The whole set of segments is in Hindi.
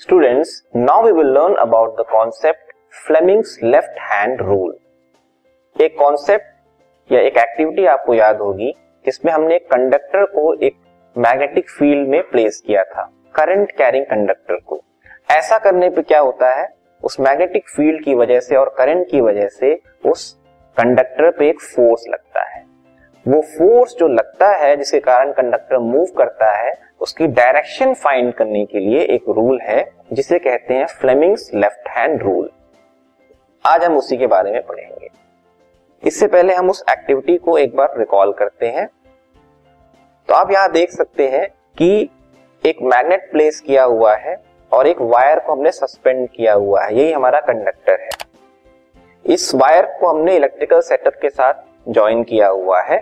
Students, now we will learn about the concept Fleming's left hand rule. एक कॉन्सेप्ट या एक एक्टिविटी आपको याद होगी जिसमें हमने कंडक्टर को एक मैग्नेटिक फ़ील्ड में प्लेस किया था करंट कैरिंग कंडक्टर को। ऐसा करने पे क्या होता है? उस मैग्नेटिक फ़ील्ड की वजह से और करंट की वजह से उस कंडक्टर पे एक फोर्स लगता है। वो फोर्स जो लगता है जिसके कारण कंडक्टर मूव करता है उसकी डायरेक्शन फाइंड करने के लिए एक रूल है, जिसे कहते हैं फ्लेमिंग्स लेफ़्ट हैंड रूल आज हम उसी के बारे में पढ़ेंगे। इससे पहले हम उस एक्टिविटी को एक बार रिकॉल करते हैं। तो आप यहाँ देख सकते हैं कि एक मैग्नेट प्लेस किया हुआ है और एक वायर को हमने सस्पेंड किया हुआ है। यही हमारा कंडक्टर है। इस वायर को हमने इलेक्ट्रिकल सेटअप के साथ ज्वाइन किया हुआ है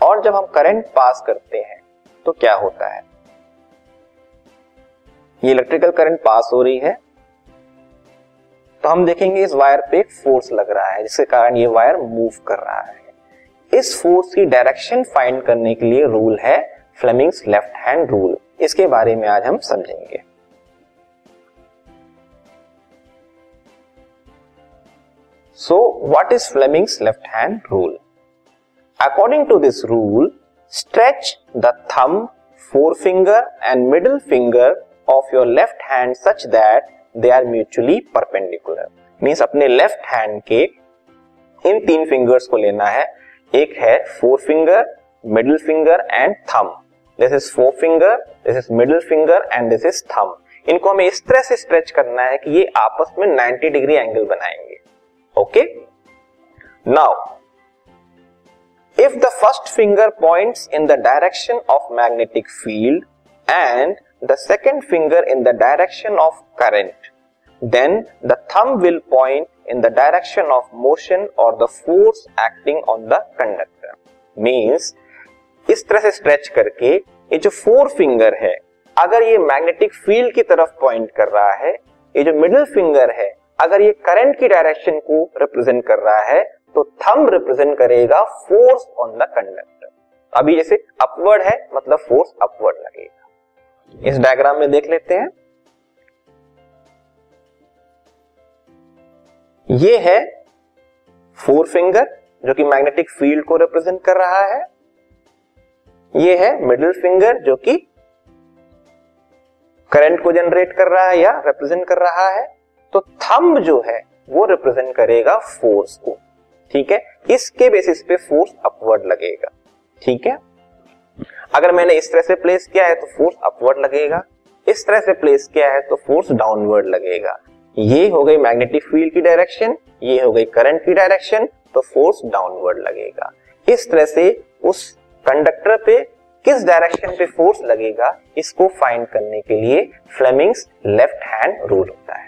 और जब हम करंट पास करते हैं तो क्या होता है? ये इलेक्ट्रिकल करंट पास हो रही है। तो हम देखेंगे इस वायर पे एक फोर्स लग रहा है जिसके कारण ये वायर मूव कर रहा है। इस फोर्स की डायरेक्शन फाइंड करने के लिए रूल है फ्लेमिंग्स लेफ़्ट हैंड रूल इसके बारे में आज हम समझेंगे। So, is is left hand rule according to this rule stretch the the forefinger and middle finger of your left hand such that they are mutually perpendicular means अपने लेफ़्ट हैंड के इन तीन फिंगर्स को लेना है। एक है forefinger middle finger and thumb this is forefinger this is middle finger and this is thumb इनको हमें इस तरह से स्ट्रेच करना है कि ये आपस में 90 डिग्री एंगल बनाएँगे। Okay now if the first finger points in the direction of magnetic field and the second finger in the direction of current, then the thumb will point in the direction of motion or the force acting on the conductor. Means इस तरह से स्ट्रेच करके ये जो फोर फिंगर है अगर ये मैग्नेटिक फ़ील्ड की तरफ़ पॉइंट कर रहा है ये जो मिडिल फिंगर है अगर ये करंट की डायरेक्शन को रिप्रेजेंट कर रहा है तो थंब रिप्रेजेंट करेगा फोर्स ऑन द कंडक्टर अभी जैसे अपवर्ड है मतलब फोर्स अपवर्ड लगेगा। इस डायग्राम में देख लेते हैं। ये है फोर फिंगर जो कि मैग्नेटिक फ़ील्ड को रिप्रेजेंट कर रहा है। ये है मिडिल फिंगर जो कि करंट को जनरेट कर रहा है या रिप्रेजेंट कर रहा है। तो थंब जो है, वो रिप्रेजेंट करेगा फोर्स को। ठीक है? इसके बेसिस पे फोर्स अपवर्ड लगेगा। ठीक है? अगर मैंने इस तरह से प्लेस किया है तो फोर्स अपवर्ड लगेगा। इस तरह से प्लेस किया है तो फोर्स डाउनवर्ड लगेगा। ये हो गई मैग्नेटिक फ़ील्ड की डायरेक्शन ये हो गई करंट की डायरेक्शन तो फोर्स डाउनवर्ड लगेगा। इस तरह से उस कंडक्टर पे किस डायरेक्शन पे फोर्स लगेगा, इसको फाइंड करने के लिए फ्लेमिंग्स लेफ़्ट हैंड रूल होता है।